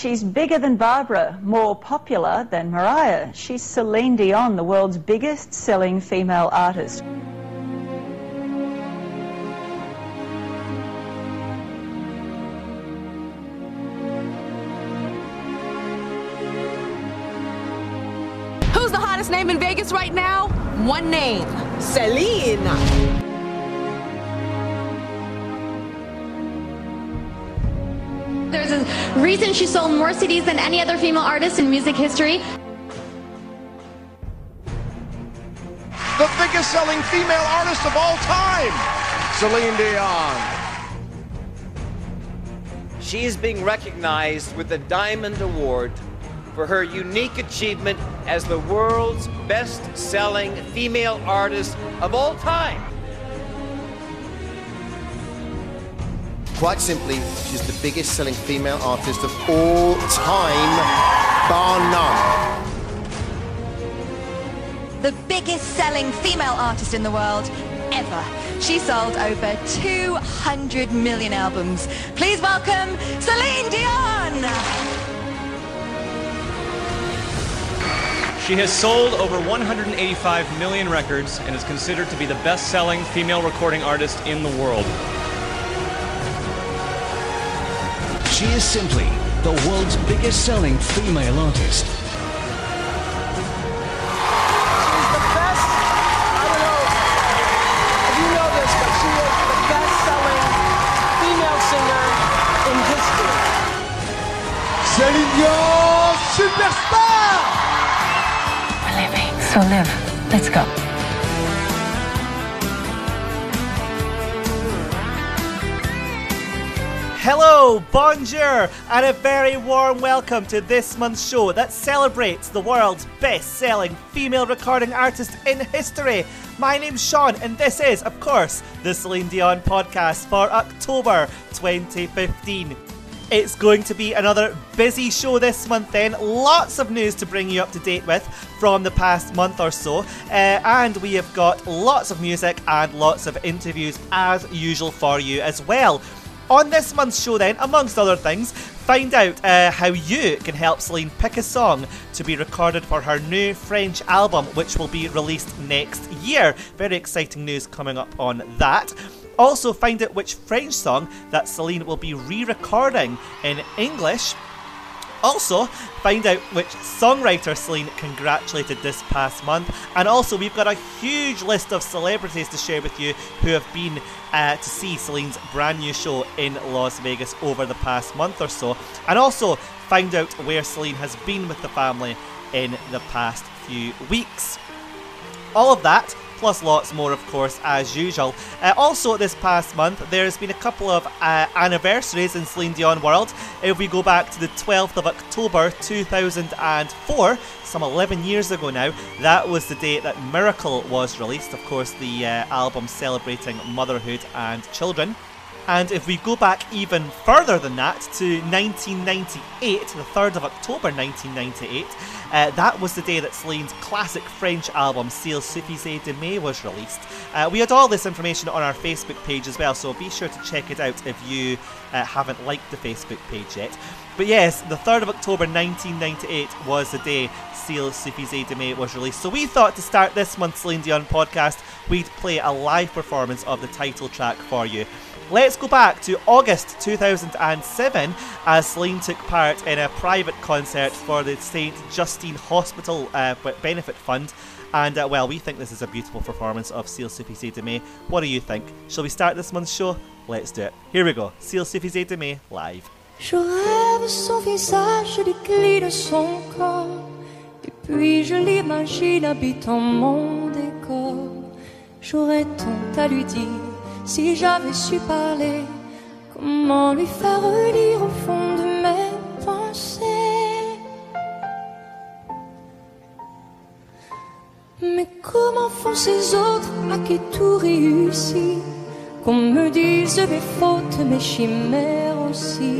she's bigger than Barbra, more popular than Mariah. She's Celine Dion, the world's biggest selling female artist. Who's the hottest name in Vegas right now? One name Celine. There's a reason she sold more CDs than any other female artist in music history. The biggest selling female artist of all time, Celine Dion. She is being recognized with the Diamond Award for her unique achievement as the world's best selling female artist of all time. Quite simply, she's the biggest selling female artist of all time, bar none. the biggest selling female artist in the world ever. She sold over 200 million albums. Please welcome Celine Dion! She has sold over 185 million records and is considered to be the best selling female recording artist in the world. She is simply the world's biggest selling female artist. She's the best. I don't know if you know this, but she is the best selling female singer in history. Celine Dion, superstar! Living. So live. Let's go. Hello, bonjour, and a very warm welcome to this month's show that celebrates the world's best selling female recording artist in history. My name's Sean, and this is, of course, the Celine Dion podcast for October 2015. It's going to be another busy show this month, then. Lots of news to bring you up to date with from the past month or so. Uh, and we have got lots of music and lots of interviews as usual for you as well. On this month's show, then, amongst other things, find out uh, how you can help Celine pick a song to be recorded for her new French album, which will be released next year. Very exciting news coming up on that. Also, find out which French song that Celine will be re recording in English. Also, find out which songwriter Celine congratulated this past month. And also, we've got a huge list of celebrities to share with you who have been uh, to see Celine's brand new show in Las Vegas over the past month or so. And also, find out where Celine has been with the family in the past few weeks. All of that plus lots more, of course, as usual. Uh, also, this past month, there's been a couple of uh, anniversaries in Celine Dion world. If we go back to the 12th of October 2004, some 11 years ago now, that was the date that Miracle was released, of course, the uh, album celebrating motherhood and children. And if we go back even further than that to 1998, the 3rd of October 1998, uh, that was the day that Celine's classic French album S'il suffisait d'aimer was released. Uh, we had all this information on our Facebook page as well, so be sure to check it out if you uh, haven't liked the Facebook page yet. But yes, the 3rd of October 1998 was the day S'il suffisait d'aimer was released. So we thought to start this month's Celine Dion podcast, we'd play a live performance of the title track for you. Let's go back to August 2007 as Celine took part in a private concert for the St. Justine Hospital uh, Benefit Fund. And uh, well, we think this is a beautiful performance of S'il suffisait d'aimer. What do you think? Shall we start this month's show? Let's do it. Here we go. S'il suffisait d'aimer live. Je rêve son visage, son corps. Et puis je l'imagine habitant mon décor. J'aurais tant à lui dire si j'avais su parler. Comment lui faire relire au fond de mes pensées? Mais comment font ces autres à qui tout réussit? Qu'on me dise mes fautes, mes chimères aussi.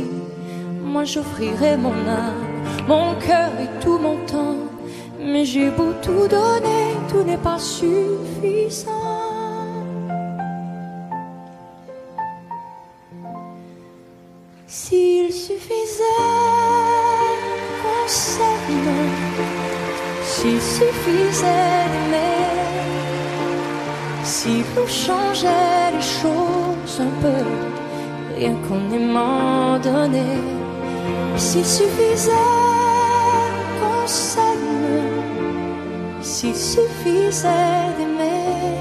Moi j'offrirai mon âme, mon cœur et tout mon temps. Mais j'ai beau tout donner, tout n'est pas suffisant. S'il suffisait qu'on s'aime, s'il suffisait d'aimer, si l'on changeait les choses un peu, rien qu'on aimant donné, s'il suffisait qu'on s'aime, s'il suffisait d'aimer,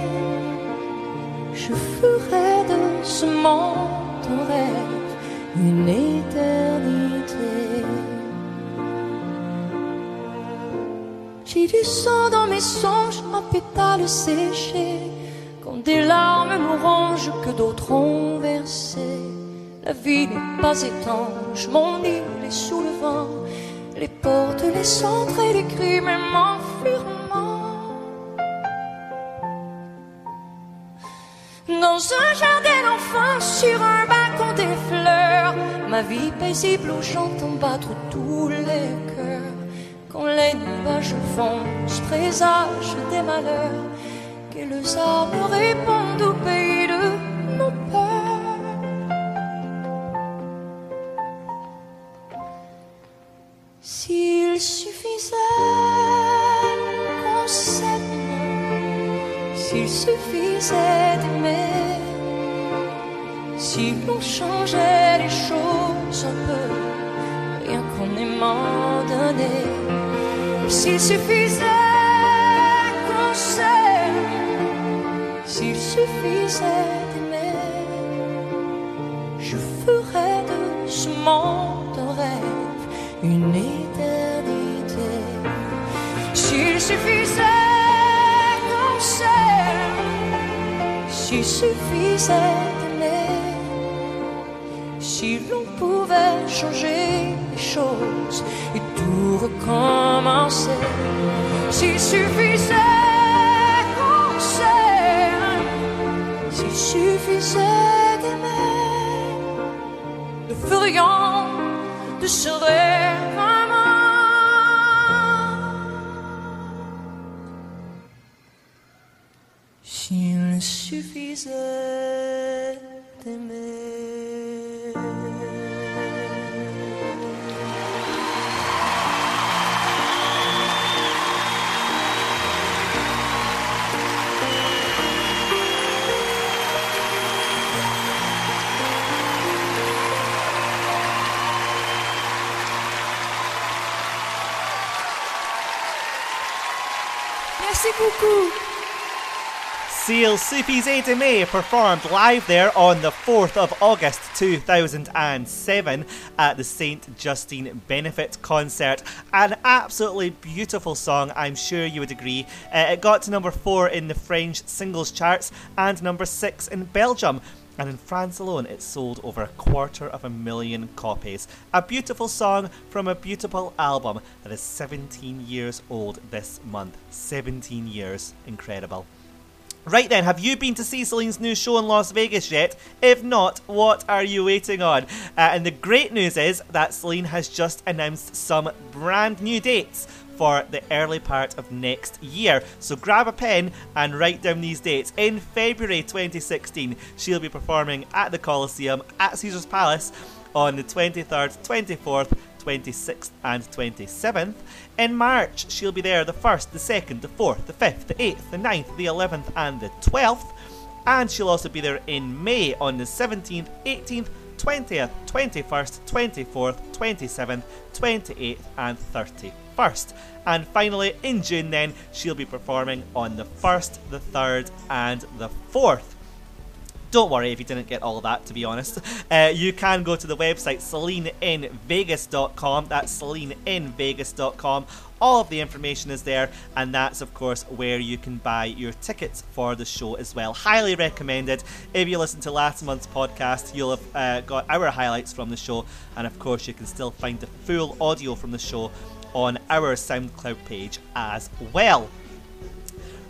je ferais de ce monde rêve une éternité. J'ai du sang dans mes songes, un pétale séché. Quand des larmes nous rongent que d'autres ont versé. La vie n'est pas étanche, mon île est sous le vent. Les portes, les centres et les cris, même. Dans un jardin d'enfants, sur un des ma vie paisible où j'entends battre tous les cœurs. Quand les nuages foncent, présagent des malheurs, quelles armes répondent au pays de nos peurs. S'il suffisait qu'on s'aime, s'il suffisait d'aimer, si l'on changeait les choses un peu, rien qu'en aimant donner, s'il suffisait qu'on s'aime, s'il suffisait d'aimer, je ferais de ce monde rêve, une éternité. S'il suffisait qu'on s'aime, s'il suffisait si l'on pouvait changer les choses et tout recommencer, s'il suffisait qu'on s'aime, s'il suffisait d'aimer, nous ferions de ce rêve S'il suffisait d'aimer. S'il suffisait d'aimer performed live there on the 4th of August 2007 at the St. Justine Benefit Concert. An absolutely beautiful song, I'm sure you would agree. Uh, it got to number 4 in the French singles charts and number 6 in Belgium. And in France alone, it sold over a quarter of a million copies. A beautiful song from a beautiful album that is 17 years old this month. 17 years. Incredible. Right then, have you been to see Celine's new show in Las Vegas yet? If not, what are you waiting on? Uh, and the great news is that Celine has just announced some brand new dates for the early part of next year. So grab a pen and write down these dates. In February 2016, she'll be performing at the Coliseum at Caesar's Palace on the 23rd, 24th, 26th and 27th. In March, she'll be there the 1st, the 2nd, the 4th, the 5th, the 8th, the 9th, the 11th, and the 12th. And she'll also be there in May on the 17th, 18th, 20th, 21st, 24th, 27th, 28th, and 31st. And finally, in June, then, she'll be performing on the 1st, the 3rd, and the 4th. Don't worry if you didn't get all that, to be honest. Uh, you can go to the website celineinvegas.com. That's celineinvegas.com. All of the information is there, and that's, of course, where you can buy your tickets for the show as well. Highly recommended. If you listen to last month's podcast, you'll have uh, got our highlights from the show, and of course, you can still find the full audio from the show on our SoundCloud page as well.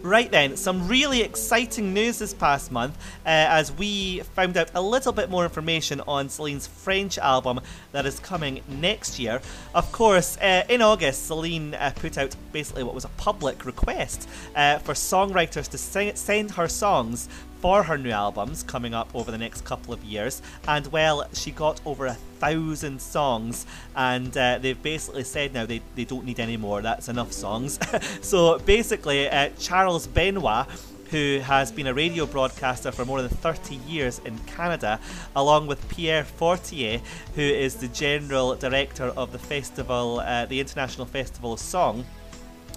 Right then, some really exciting news this past month uh, as we found out a little bit more information on Celine's French album that is coming next year. Of course, uh, in August, Celine uh, put out basically what was a public request uh, for songwriters to sing, send her songs for her new albums coming up over the next couple of years. And well, she got over a thousand songs, and uh, they've basically said now they, they don't need any more, that's enough songs. so basically, uh, Charles Benoit who has been a radio broadcaster for more than 30 years in Canada, along with Pierre Fortier, who is the general director of the festival, uh, the International Festival of Song.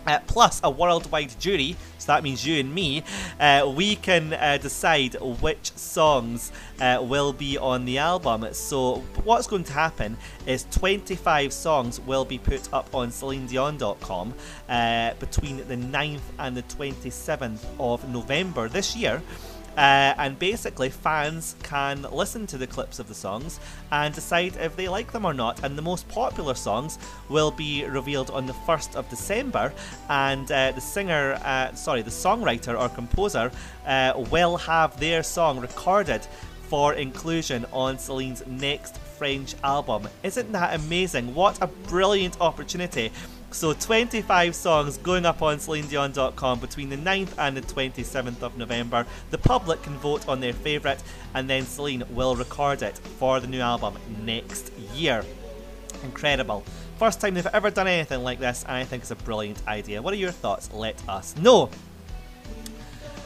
Uh, plus a worldwide jury, so that means you and me, uh, we can uh, decide which songs uh, will be on the album. So, what's going to happen is 25 songs will be put up on CelineDion.com uh, between the 9th and the 27th of November this year. Uh, and basically, fans can listen to the clips of the songs and decide if they like them or not. And the most popular songs will be revealed on the 1st of December. And uh, the singer, uh, sorry, the songwriter or composer uh, will have their song recorded for inclusion on Celine's next French album. Isn't that amazing? What a brilliant opportunity so 25 songs going up on CelineDion.com between the 9th and the 27th of November. The public can vote on their favourite, and then Celine will record it for the new album next year. Incredible. First time they've ever done anything like this, and I think it's a brilliant idea. What are your thoughts? Let us know.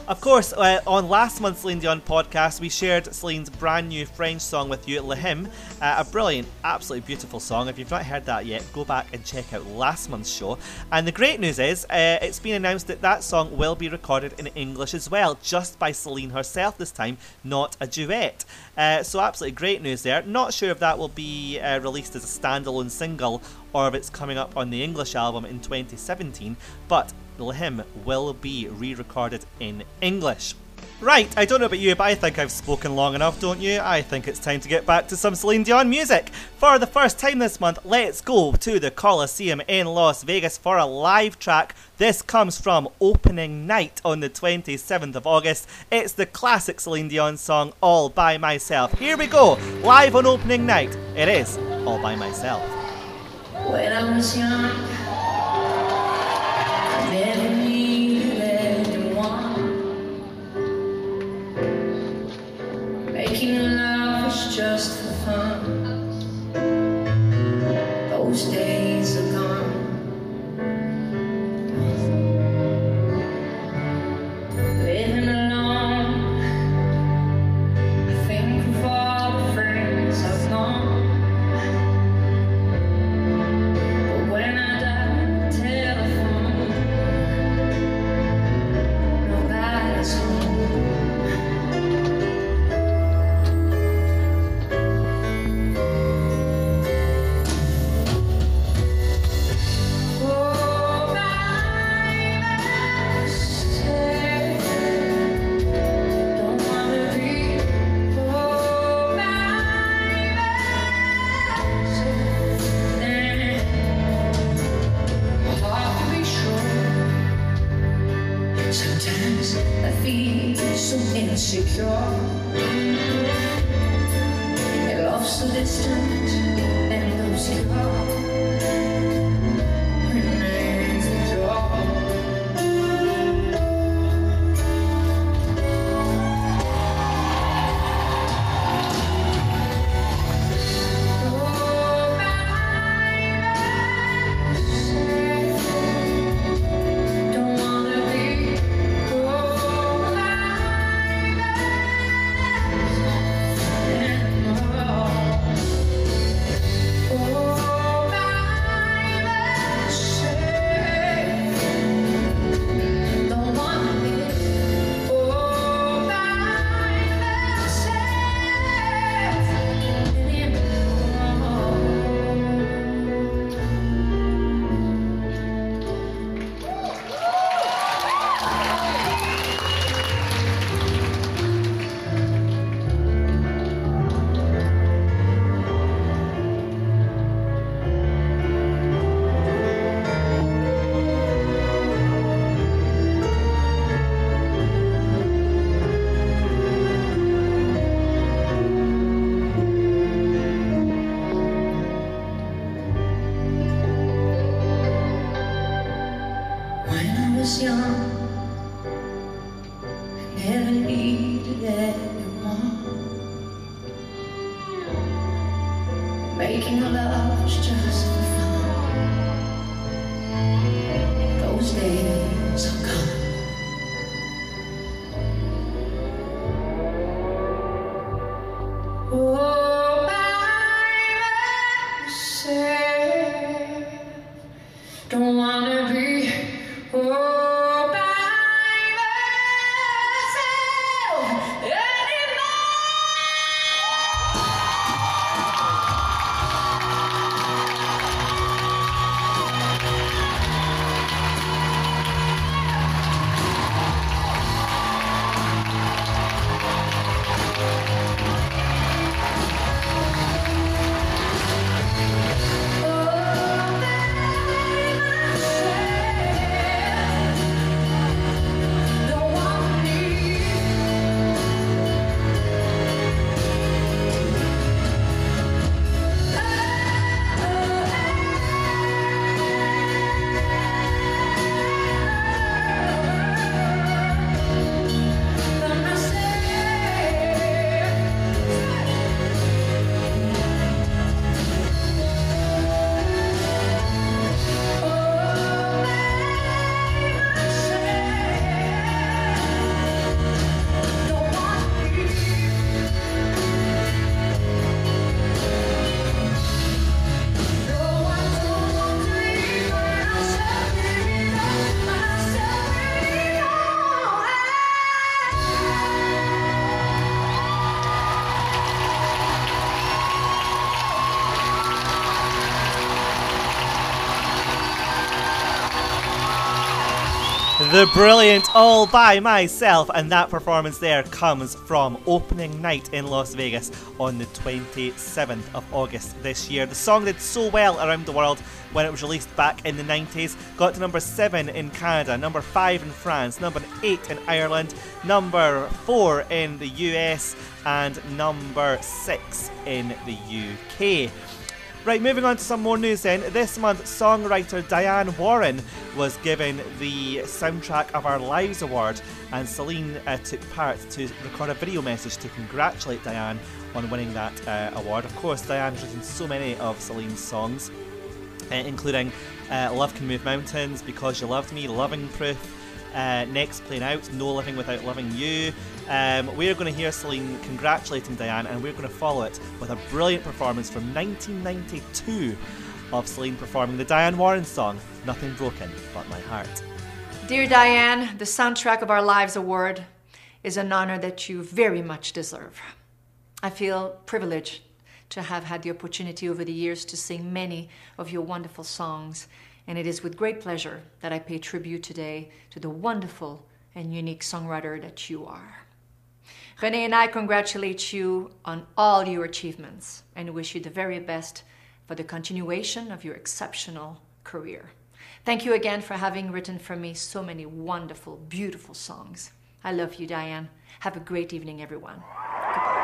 Of course, uh, on last month's Celine Dion podcast, we shared Celine's brand new French song with you, Le Hymne, uh, a brilliant, absolutely beautiful song. If you've not heard that yet, go back and check out last month's show. And the great news is, uh, it's been announced that that song will be recorded in English as well, just by Celine herself this time, not a duet. Uh, so, absolutely great news there. Not sure if that will be uh, released as a standalone single or if it's coming up on the English album in 2017, but Le will be re recorded in English. Right, I don't know about you, but I think I've spoken long enough, don't you? I think it's time to get back to some Celine Dion music. For the first time this month, let's go to the Coliseum in Las Vegas for a live track. This comes from Opening Night on the 27th of August. It's the classic Celine Dion song, All By Myself. Here we go, live on Opening Night. It is All By Myself. When I was young, Making love was just for fun. Those days insecure. The brilliant All By Myself, and that performance there comes from opening night in Las Vegas on the 27th of August this year. The song did so well around the world when it was released back in the 90s, got to number 7 in Canada, number 5 in France, number 8 in Ireland, number 4 in the US, and number 6 in the UK. Right, moving on to some more news then. This month, songwriter Diane Warren was given the Soundtrack of Our Lives award, and Celine uh, took part to record a video message to congratulate Diane on winning that uh, award. Of course, Diane has written so many of Celine's songs, uh, including uh, Love Can Move Mountains, Because You Loved Me, Loving Proof. Uh, next, playing out No Living Without Loving You. Um, we're going to hear Celine congratulating Diane, and we're going to follow it with a brilliant performance from 1992 of Celine performing the Diane Warren song Nothing Broken But My Heart. Dear Diane, the Soundtrack of Our Lives Award is an honor that you very much deserve. I feel privileged to have had the opportunity over the years to sing many of your wonderful songs, and it is with great pleasure that I pay tribute today to the wonderful and unique songwriter that you are. Renee and I congratulate you on all your achievements and wish you the very best for the continuation of your exceptional career. Thank you again for having written for me so many wonderful, beautiful songs. I love you, Diane. Have a great evening, everyone. have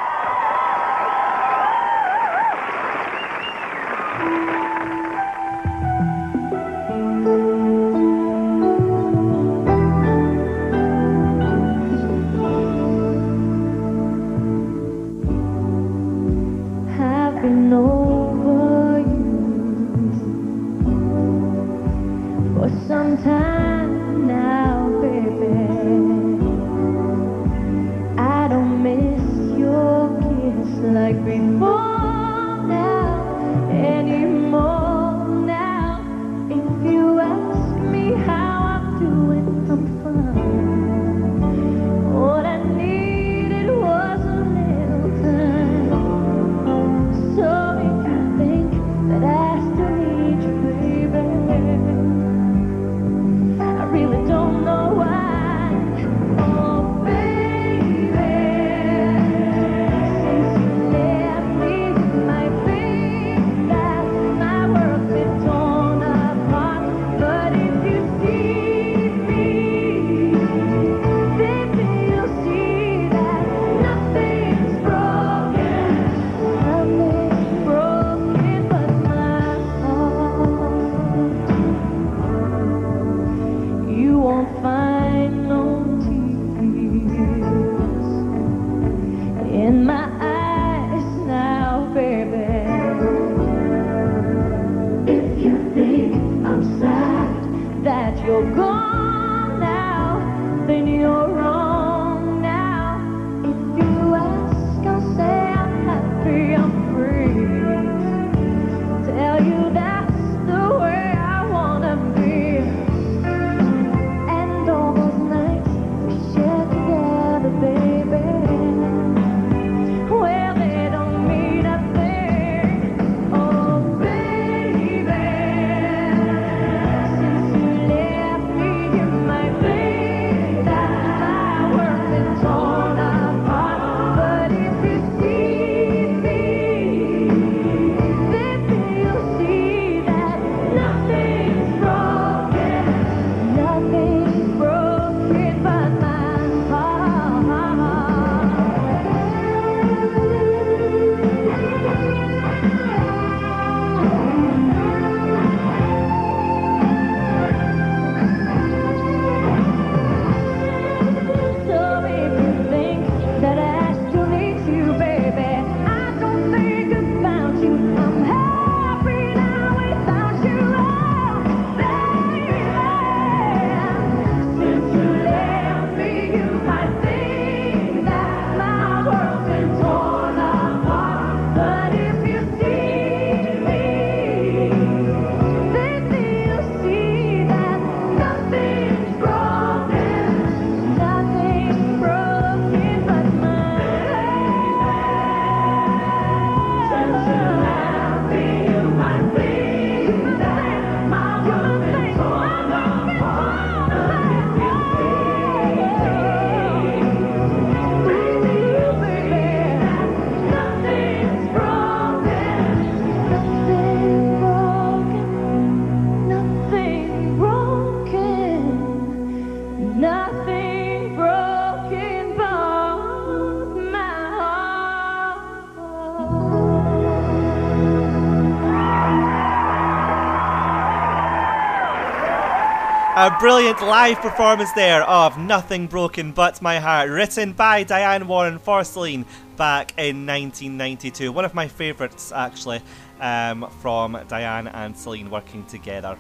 A brilliant live performance there of Nothing Broken But My Heart, written by Diane Warren for Celine back in 1992. One of my favourites, actually, um, from Diane and Celine working together.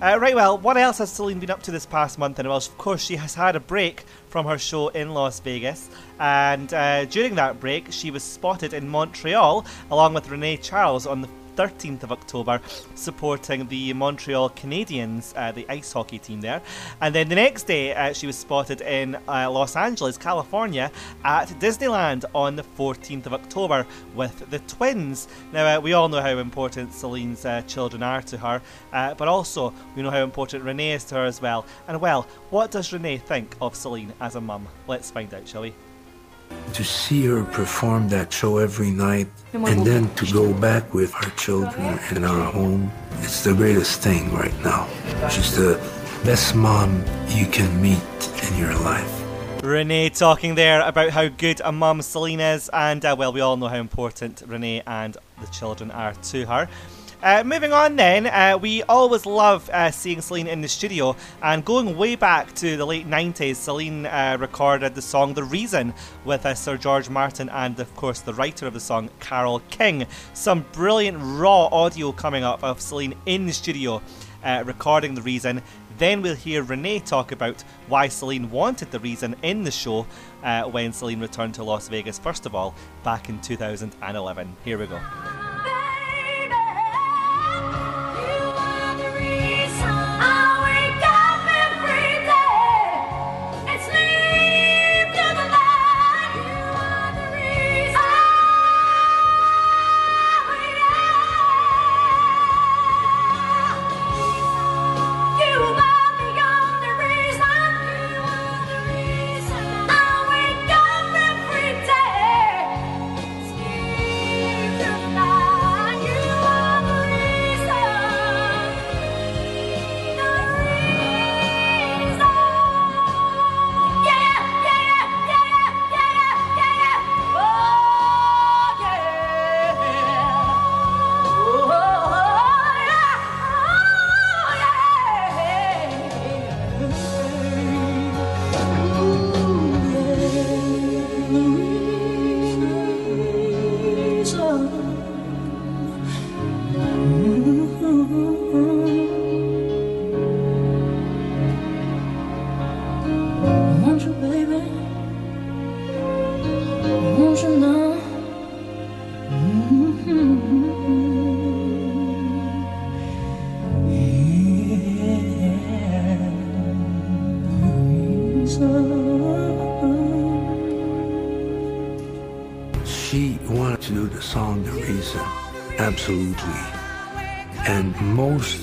Uh, right, well, what else has Celine been up to this past month? And well, of course, she has had a break from her show in Las Vegas. And uh, during that break, she was spotted in Montreal along with Renee Charles on the 13th of October, supporting the Montreal Canadiens, uh, the ice hockey team there. And then the next day, uh, she was spotted in uh, Los Angeles, California, at Disneyland on the 14th of October with the twins. Now, uh, we all know how important Celine's uh, children are to her, uh, but also we know how important Renee is to her as well. And well, what does Renee think of Celine as a mum? Let's find out, shall we? To see her perform that show every night and then to go back with our children in our home, it's the greatest thing right now. She's the best mom you can meet in your life. Renee talking there about how good a mum Celine is, and uh, well, we all know how important Renee and the children are to her. Uh, moving on, then, uh, we always love uh, seeing Celine in the studio, and going way back to the late 90s, Celine uh, recorded the song The Reason with uh, Sir George Martin and, of course, the writer of the song, Carole King. Some brilliant raw audio coming up of Celine in the studio uh, recording The Reason. Then we'll hear Renee talk about why Celine wanted The Reason in the show when Celine returned to Las Vegas, first of all, back in 2011. Here we go.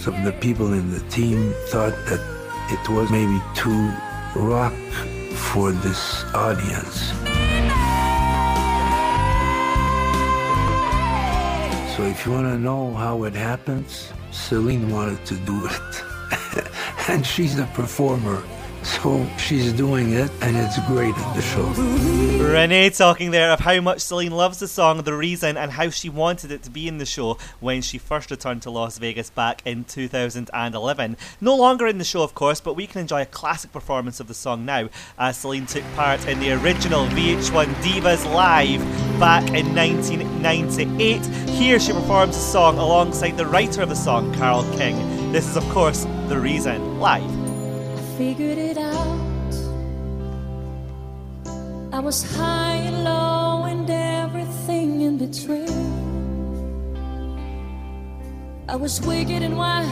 Most of the people in the team thought that it was maybe too rock for this audience. So if you want to know how it happens, Celine wanted to do it. and she's a performer. She's doing it, and it's great in the show. Renee talking there of how much Celine loves the song The Reason and how she wanted it to be in the show when she first returned to Las Vegas back in 2011. No longer in the show, of course, but we can enjoy a classic performance of the song now as Celine took part in the original VH1 Divas Live back in 1998. Here she performs the song alongside the writer of the song, Carole King. This is, of course, The Reason Live figured it out. I was high and low and everything in between. I was wicked and wild,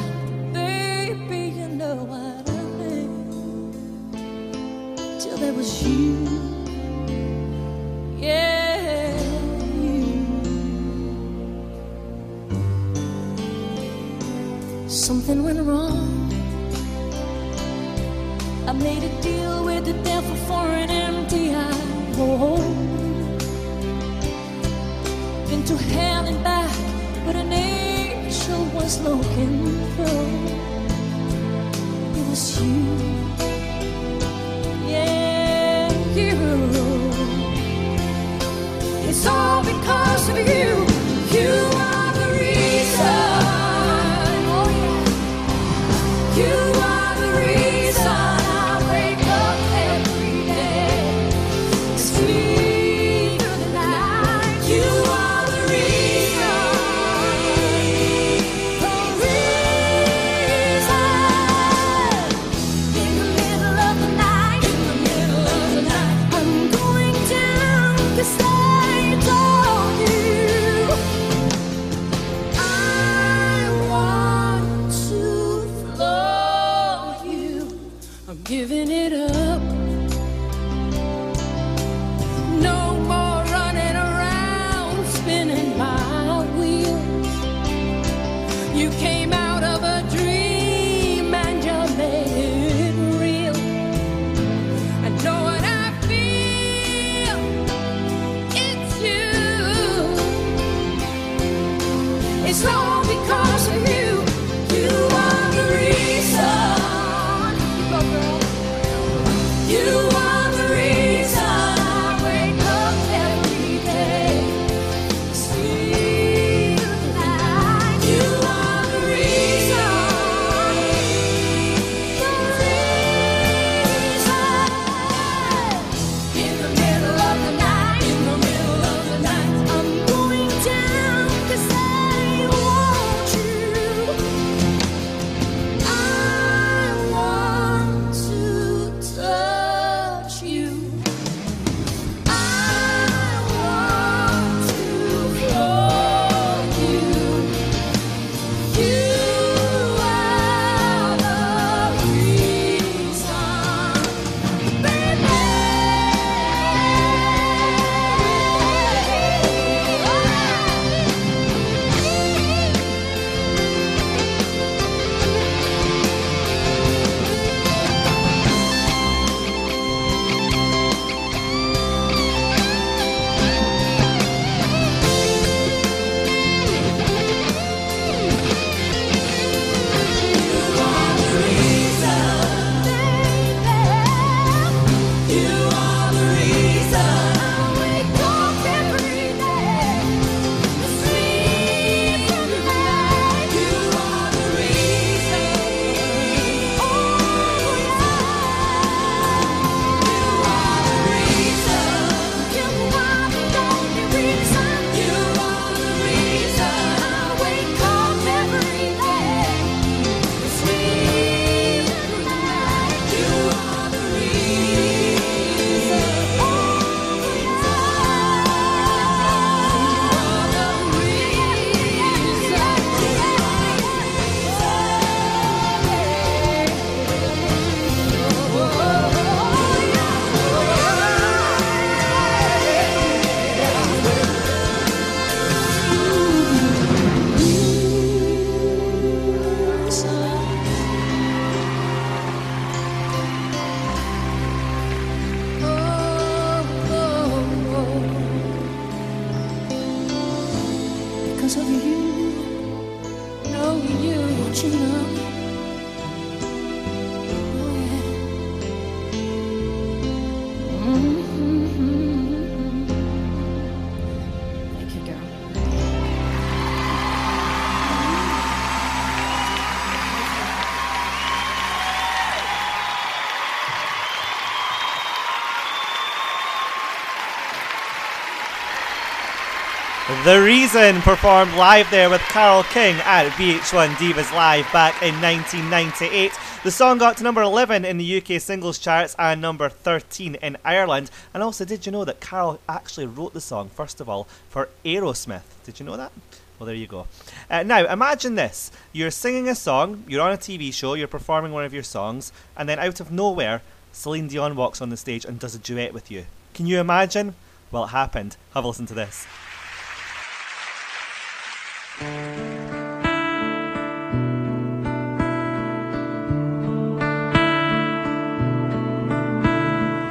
The Reason performed live there with Carole King at VH1 Divas Live back in 1998. The song got to number 11 in the UK singles charts and number 13 in Ireland. And also, did you know that Carole actually wrote the song, first of all, for Aerosmith? Did you know that? Well, there you go. Uh, now, imagine this. You're singing a song, you're on a TV show, you're performing one of your songs, and then out of nowhere, Celine Dion walks on the stage and does a duet with you. Can you imagine? Well, it happened. Have a listen to this.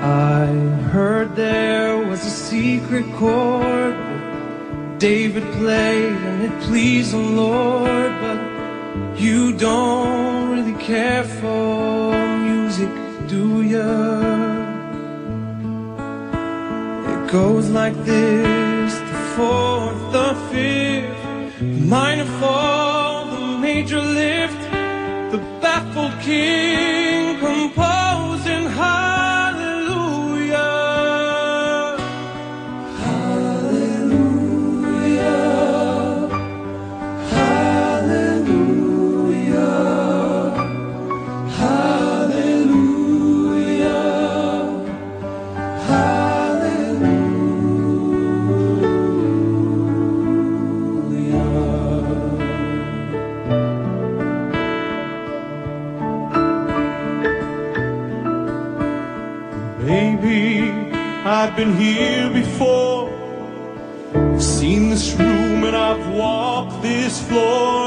I heard there was a secret chord that David played and it pleased the Lord, but you don't really care for music, do ya? It goes like this the fourth, the fifth, minor fall, the major lift, the baffled king composing I've been here before. I've seen this room and I've walked this floor.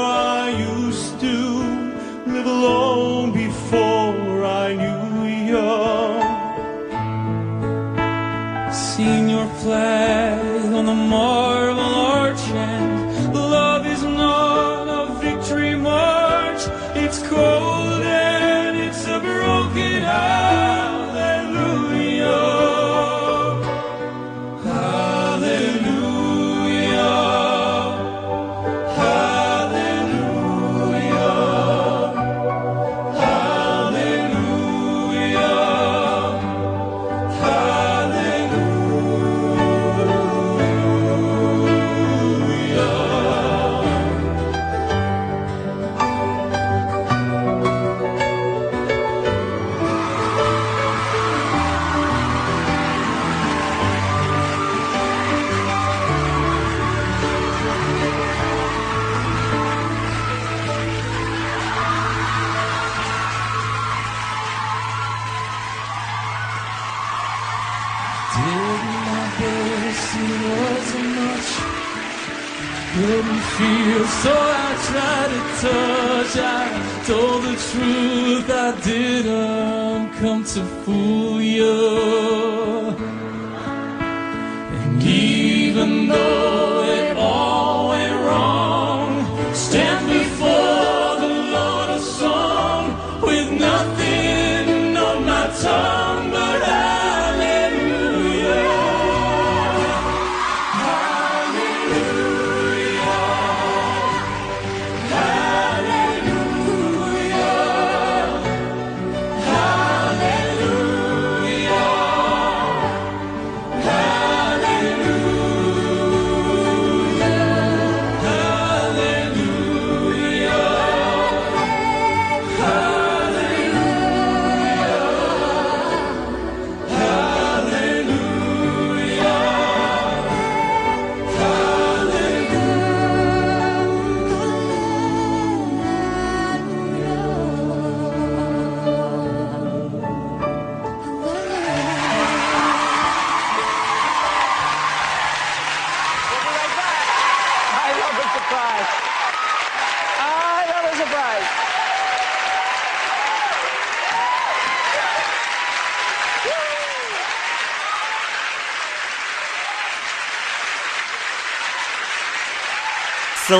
To fool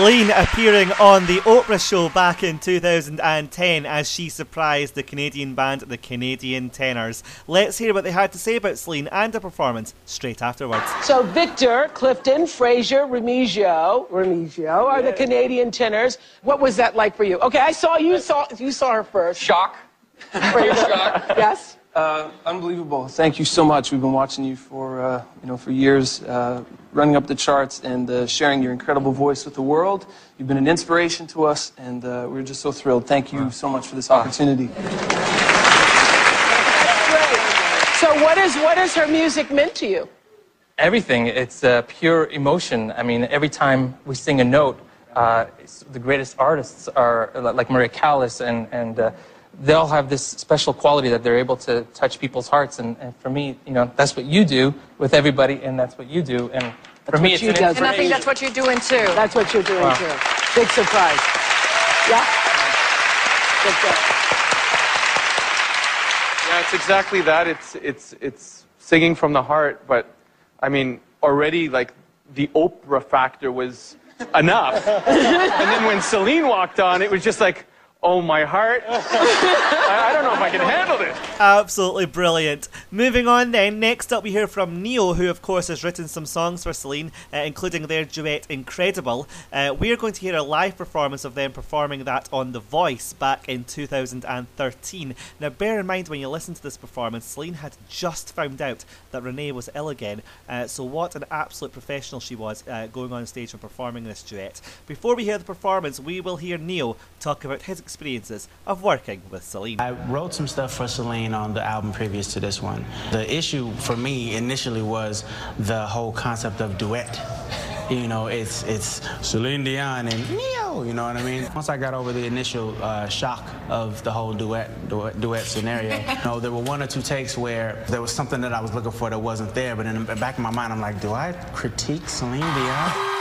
Celine appearing on the Oprah show back in 2010 as she surprised the Canadian band The Canadian Tenors. Let's hear what they had to say about Celine and the performance straight afterwards. So Victor, Clifton, Fraser, Remigio, Remigio are the Canadian tenors. What was that like for you? Okay, I saw you saw you saw her first. Shock. Fraser. Shock. Yes. Uh, unbelievable. Thank you so much. We've been watching you for, uh, you know, for years, uh, running up the charts and uh, sharing your incredible voice with the world. You've been an inspiration to us, and uh, we're just so thrilled. Thank you so much for this opportunity. So what is what has her music meant to you? Everything. It's uh, pure emotion. I mean, every time we sing a note, uh, the greatest artists are uh, like Maria Callas, and, and they all have this special quality that they're able to touch people's hearts. And, and for me, you know, that's what you do with everybody, and that's what you do. And for me, it's you an do. And I think that's what you're doing too. That's what you're doing Wow. too. Big surprise. Yeah. Good job. Yeah, it's exactly that. It's it's it's singing from the heart, but I mean, already like the Oprah factor was enough. and then when Celine walked on, it was just like, oh my heart. I, I don't know if I can handle this. Absolutely brilliant. Moving on then, next up we hear from Ne-Yo, who of course has written some songs for Celine, uh, including their duet Incredible. Uh, we are going to hear a live performance of them performing that on The Voice back in 2013. Now bear in mind when you listen to this performance, Celine had just found out that Renee was ill again, uh, so what an absolute professional she was uh, going on stage and performing this duet. Before we hear the performance, we will hear Ne-Yo talk about his experiences of working with Celine. I wrote some stuff for Celine on the album previous to this one. The issue for me initially was the whole concept of duet. You know, it's it's Celine Dion and Ne-Yo. You know what I mean? Once I got over the initial uh, shock of the whole duet, duet duet scenario, you know, there were one or two takes where there was something that I was looking for that wasn't there. But in the back of my mind, I'm like, do I critique Celine Dion?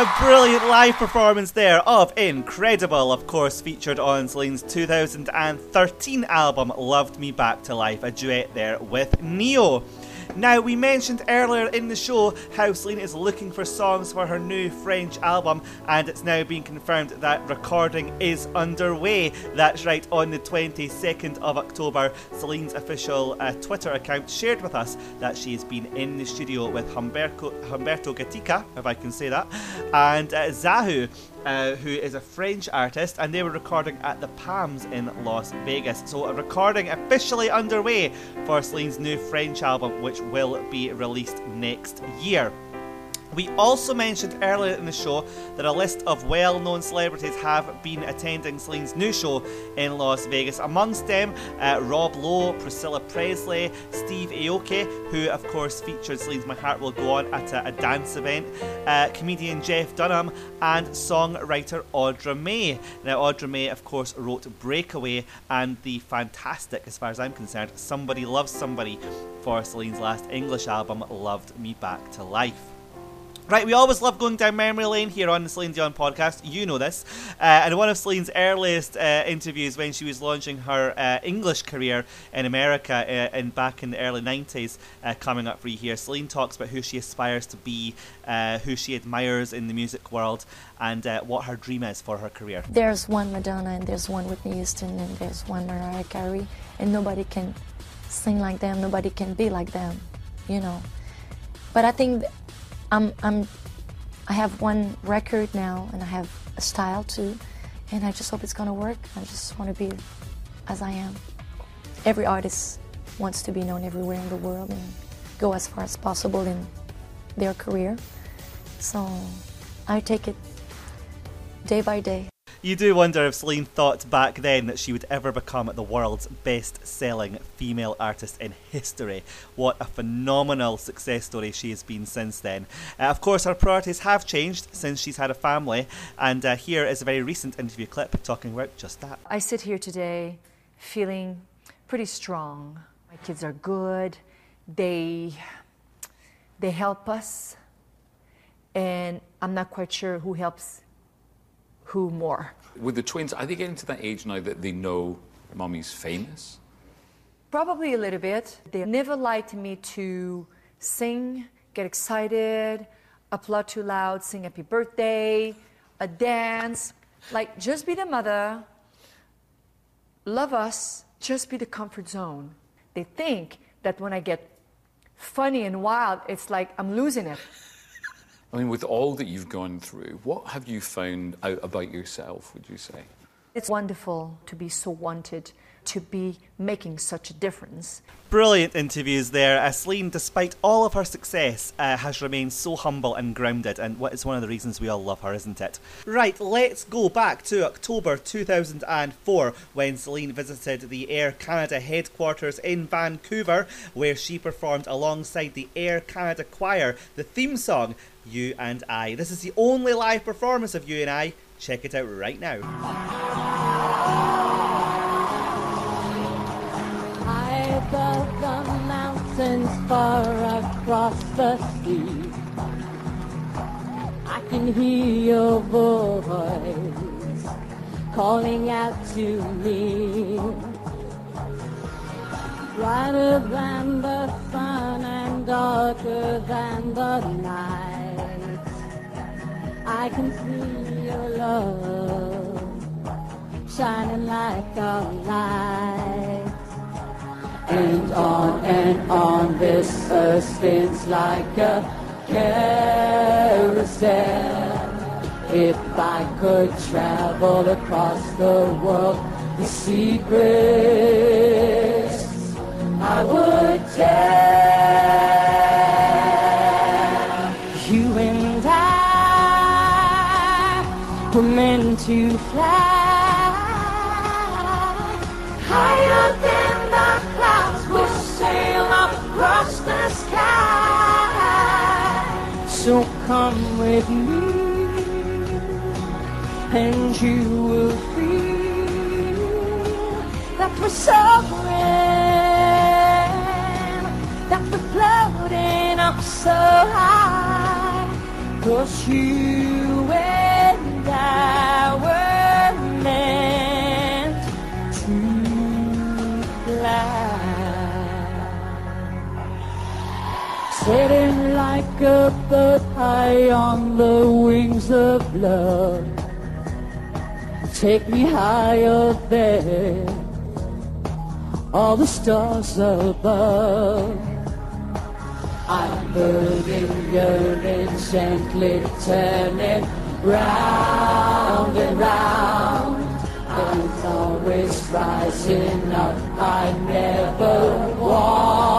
A brilliant live performance there of Incredible, of course, featured on Celine's 2013 album Loved Me Back to Life, a duet there with Ne-Yo. Now, we mentioned earlier in the show how Celine is looking for songs for her new French album, and it's now been confirmed that recording is underway. That's right, on the 22nd of October, Celine's official uh, Twitter account shared with us that she has been in the studio with Humberto, Humberto Gatica, if I can say that, and uh, Zaho uh, who is a French artist, and they were recording at the Palms in Las Vegas. So, a recording officially underway for Celine's new French album, which will be released next year. We also mentioned earlier in the show that a list of well known celebrities have been attending Celine's new show in Las Vegas. Amongst them, uh, Rob Lowe, Priscilla Presley, Steve Aoki, who of course featured Celine's My Heart Will Go On at a, a dance event, uh, comedian Jeff Dunham, and songwriter Audra Mae. Now, Audra Mae, of course, wrote Breakaway and the fantastic, as far as I'm concerned, Somebody Loves Somebody for Celine's last English album, Loved Me Back to Life. Right, we always love going down memory lane here on the Celine Dion podcast. You know this. Uh, and one of Celine's earliest uh, interviews when she was launching her uh, English career in America uh, in back in the early 90s, uh, coming up for you here, Celine talks about who she aspires to be, uh, who she admires in the music world, and what her dream is for her career. There's one Madonna, and there's one Whitney Houston, and there's one Mariah Carey, and nobody can sing like them, nobody can be like them, you know. But I think I'm, I'm, I have one record now, and I have a style too, and I just hope it's gonna work. I just want to be as I am. Every artist wants to be known everywhere in the world and go as far as possible in their career. So I take it day by day. You do wonder if Celine thought back then that she would ever become the world's best selling female artist in history. What a phenomenal success story she has been since then. Uh, of course, her priorities have changed since she's had a family, and uh, here is a very recent interview clip talking about just that. I sit here today feeling pretty strong. My kids are good, they, they help us, and I'm not quite sure who helps who more. With the twins, are they getting to that age now that they know mommy's famous? Probably a little bit. They never liked me to sing, get excited, applaud too loud, sing happy birthday, a dance. Like, just be the mother, love us, just be the comfort zone. They think that when I get funny and wild, it's like I'm losing it. I mean, with all that you've gone through, what have you found out about yourself, would you say? It's wonderful to be so wanted, to be making such a difference. Brilliant interviews there. Uh, Celine, despite all of her success, uh, has remained so humble and grounded, and it's one of the reasons we all love her, isn't it? Right, let's go back to October 2004 when Celine visited the Air Canada headquarters in Vancouver, where she performed alongside the Air Canada Choir the theme song you and I. This is the only live performance of You and I. Check it out right now. Mountains, far across the sea, I can hear your voice calling out to me. Brighter than the sun and darker than the night. I can see your love shining like a light. And on and on this earth spins like a carousel. If I could travel across the world, the secrets I would tell. You and I were meant to fly higher than across the sky. So come with me, and you will feel that we're soaring, that we're floating up so high Cause you and I were Sitting like a bird high on the wings of love. Take me higher than all the stars above. I'm burning, yearning, gently turning round and round. And always rising up, I never want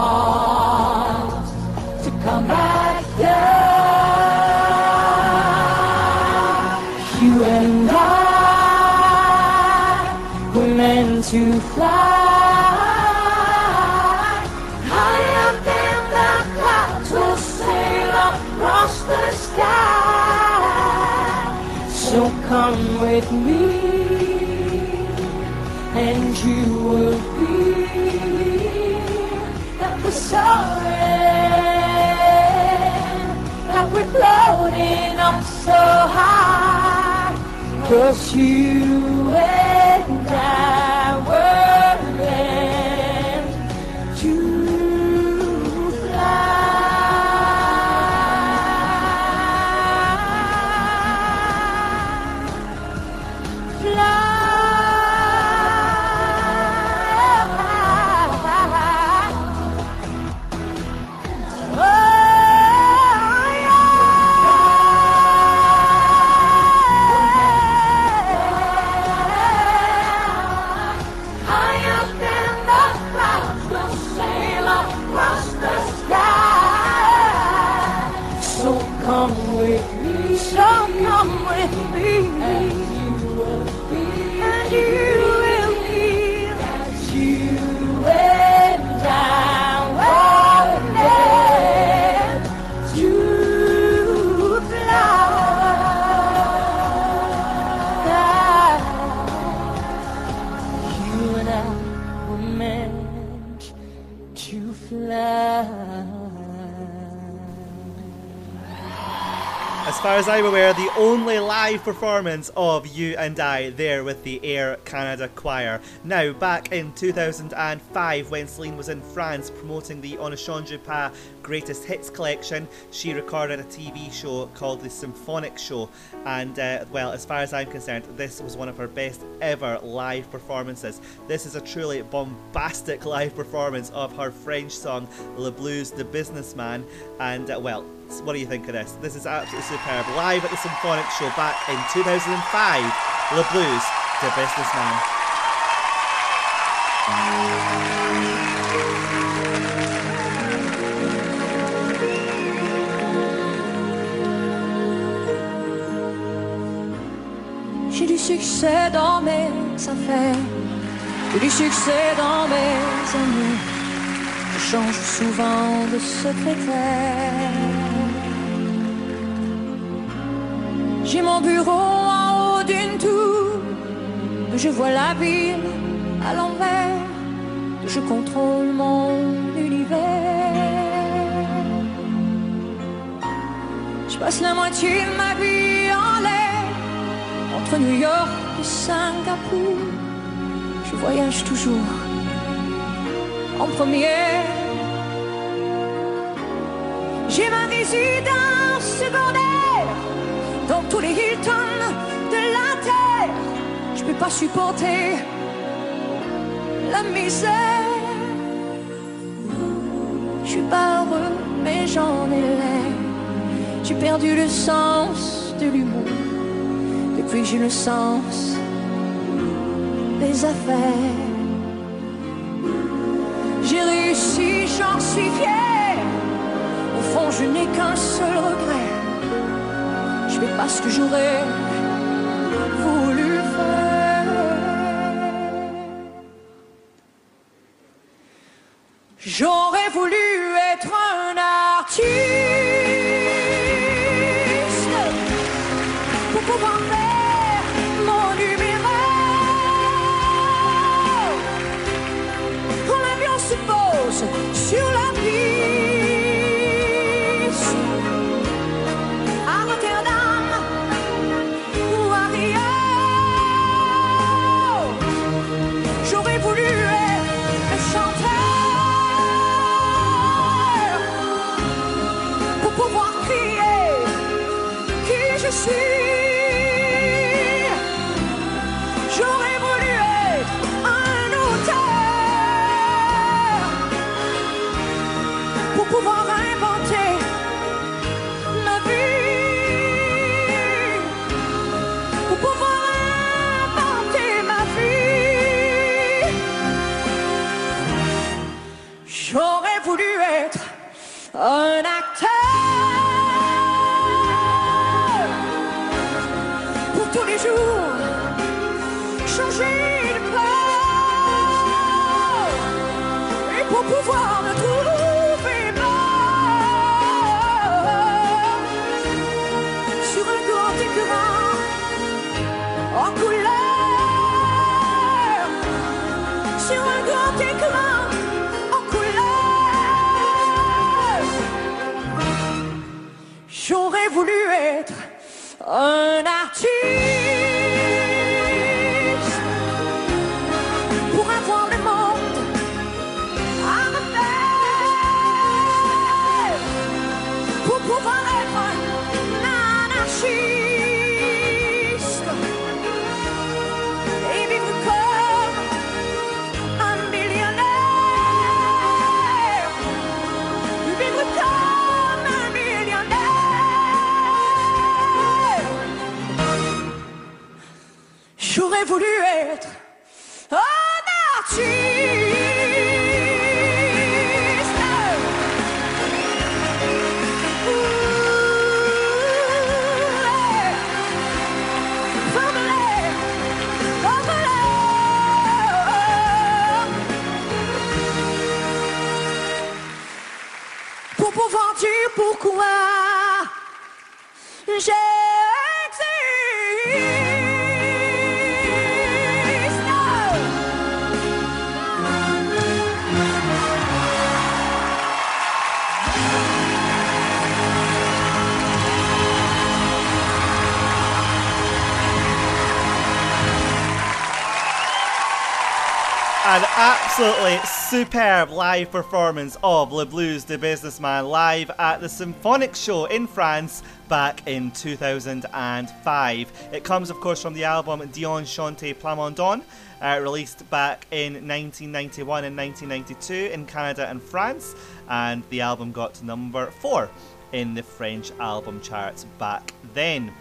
to fly. High up in the clouds, we'll sail across the sky. So come with me, and you will be that we're soaring, that we're floating up so high. Cause you and far as I'm aware, the only live performance of You and I there with the Air Canada Choir. Now, back in 2005, when Celine was in France promoting the On ne change pas Greatest Hits collection, she recorded a TV show called The Symphonic Show. And, uh, well, as far as I'm concerned, this was one of her best ever live performances. This is a truly bombastic live performance of her French song Le Blues du Businessman. And, uh, well, what do you think of this? This is absolutely superb. Live at the Symphonic Show back in 2005. Le Blues du businessman. J'ai du succès dans mes affaires, j'ai du succès dans mes amis. Change souvent de secrétaire. J'ai mon bureau en haut d'une tour, je vois la ville à l'envers, je contrôle mon univers. Je passe la moitié de ma vie en l'air, entre New York et Singapour. Je voyage toujours en première. J'ai ma résidence secondaire dans tous les Hilton de la terre. Je peux pas supporter la misère. Je suis pas heureux, mais j'en ai l'air. J'ai perdu le sens de l'humour depuis j'ai le sens des affaires. J'ai réussi, j'en suis fier. Au fond, je n'ai qu'un seul regret. Je fais pas ce que j'aurais voulu superb live performance of Le Blues du Businessman live at the Symphonic Show in France back in 2005. It comes, of course, from the album Dion Chante Plamondon, uh, released back in 1991 and 1992 in Canada and France, and the album got to number four in the French album charts back then.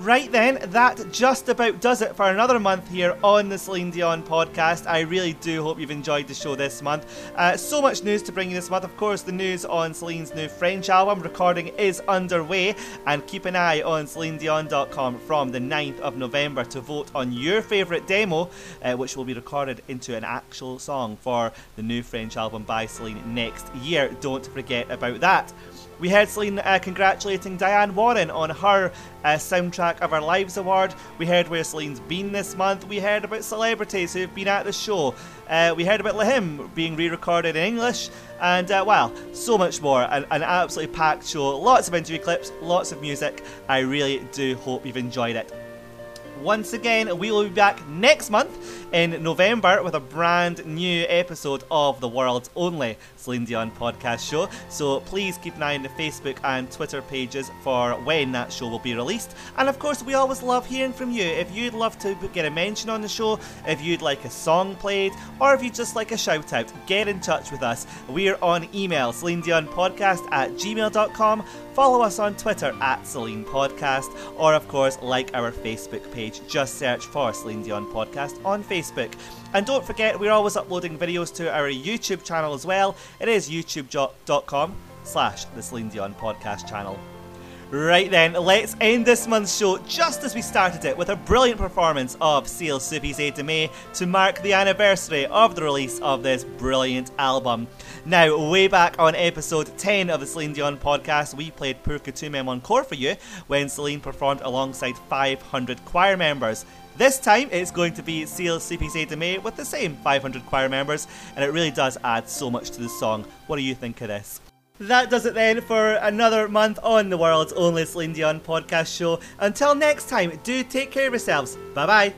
Right then, that just about does it for another month here on the Celine Dion podcast. I really do hope you've enjoyed the show this month. Uh, so much news to bring you this month. Of course, the news on Celine's new French album recording is underway, and keep an eye on CelineDion.com from the 9th of November to vote on your favourite demo, uh, which will be recorded into an actual song for the new French album by Celine next year. Don't forget about that. We heard Celine uh, congratulating Diane Warren on her uh, Soundtrack of Our Lives award. We heard where Celine's been this month. We heard about celebrities who've been at the show. Uh, we heard about Lahim being re recorded in English. And, uh, well, so much more. An, an absolutely packed show. Lots of interview clips, lots of music. I really do hope you've enjoyed it. Once again, we will be back next month in November with a brand new episode of the world's only Celine Dion podcast show. So please keep an eye on the Facebook and Twitter pages for when that show will be released. And of course, we always love hearing from you. If you'd love to get a mention on the show, if you'd like a song played, or if you'd just like a shout out, get in touch with us. We're on email, Celine Dion podcast at gmail.com. Follow us on Twitter at Celine Podcast, or of course, like our Facebook page. Just search for Celine Dion Podcast on Facebook. And don't forget, we're always uploading videos to our YouTube channel as well. It is youtube.com slash the Celine Dion Podcast channel. Right then, let's end this month's show just as we started it with a brilliant performance of S'il suffisait d'aimer to mark the anniversary of the release of this brilliant album. Now, way back on episode 10 of the Celine Dion podcast, we played Pour que tu encore for you when Celine performed alongside 500 choir members. This time it's going to be S'il suffisait d'aimer with the same 500 choir members, and it really does add so much to the song. What do you think of this? That does it then for another month on the world's only Celine Dion podcast show. Until next time, do take care of yourselves. Bye bye.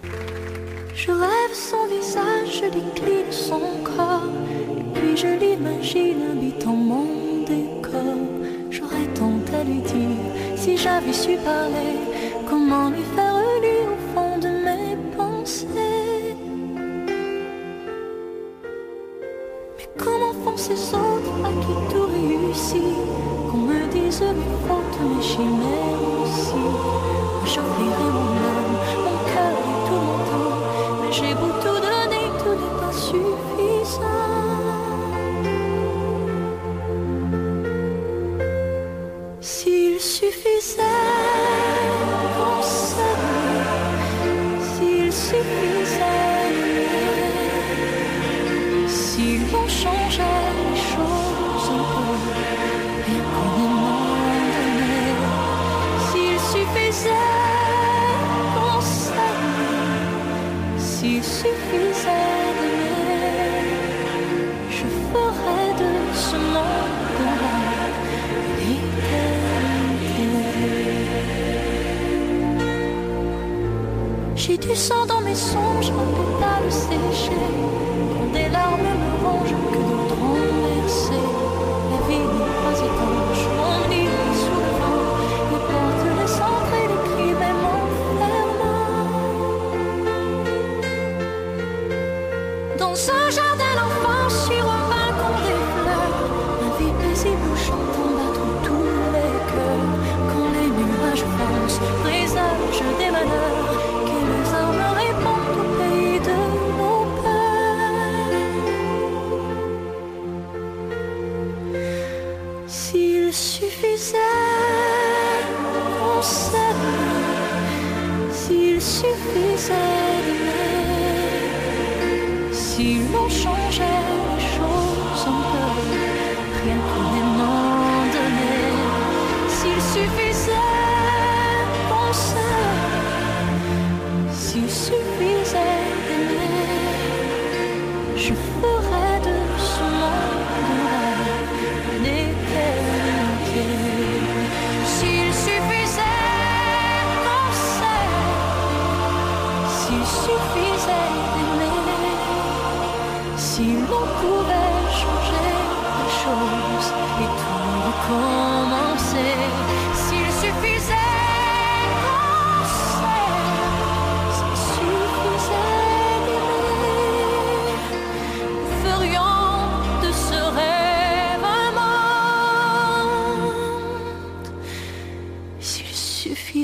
Je son visage, je décline son corps, puis je l'imagine habitant mon décor. J'aurais tant à lui dire, Si j'avais su parler, comment lui faire lire au fond de mes pensées Mais comment font ces autres à qui tout réussit Qu'on me dise mes fautes, mes chimères aussi J'offrirai mon âme, mon cœur et tout mon temps Mais j'ai beau tout donner, tout n'est pas suffisant Du sang dans mes songes, un pétale séché. Quand des larmes me rongent, que d'autres ont. La vie n'est pas étanche, on est souvent. Les portes, les centres et les cris, même. Dans ce jardin d'enfants, sur un balcon des fleurs, ma vie paisible où j'entends battre tous les cœurs. Quand les nuages foncent, présage des malheurs, s'il suffisait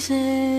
d'aimer.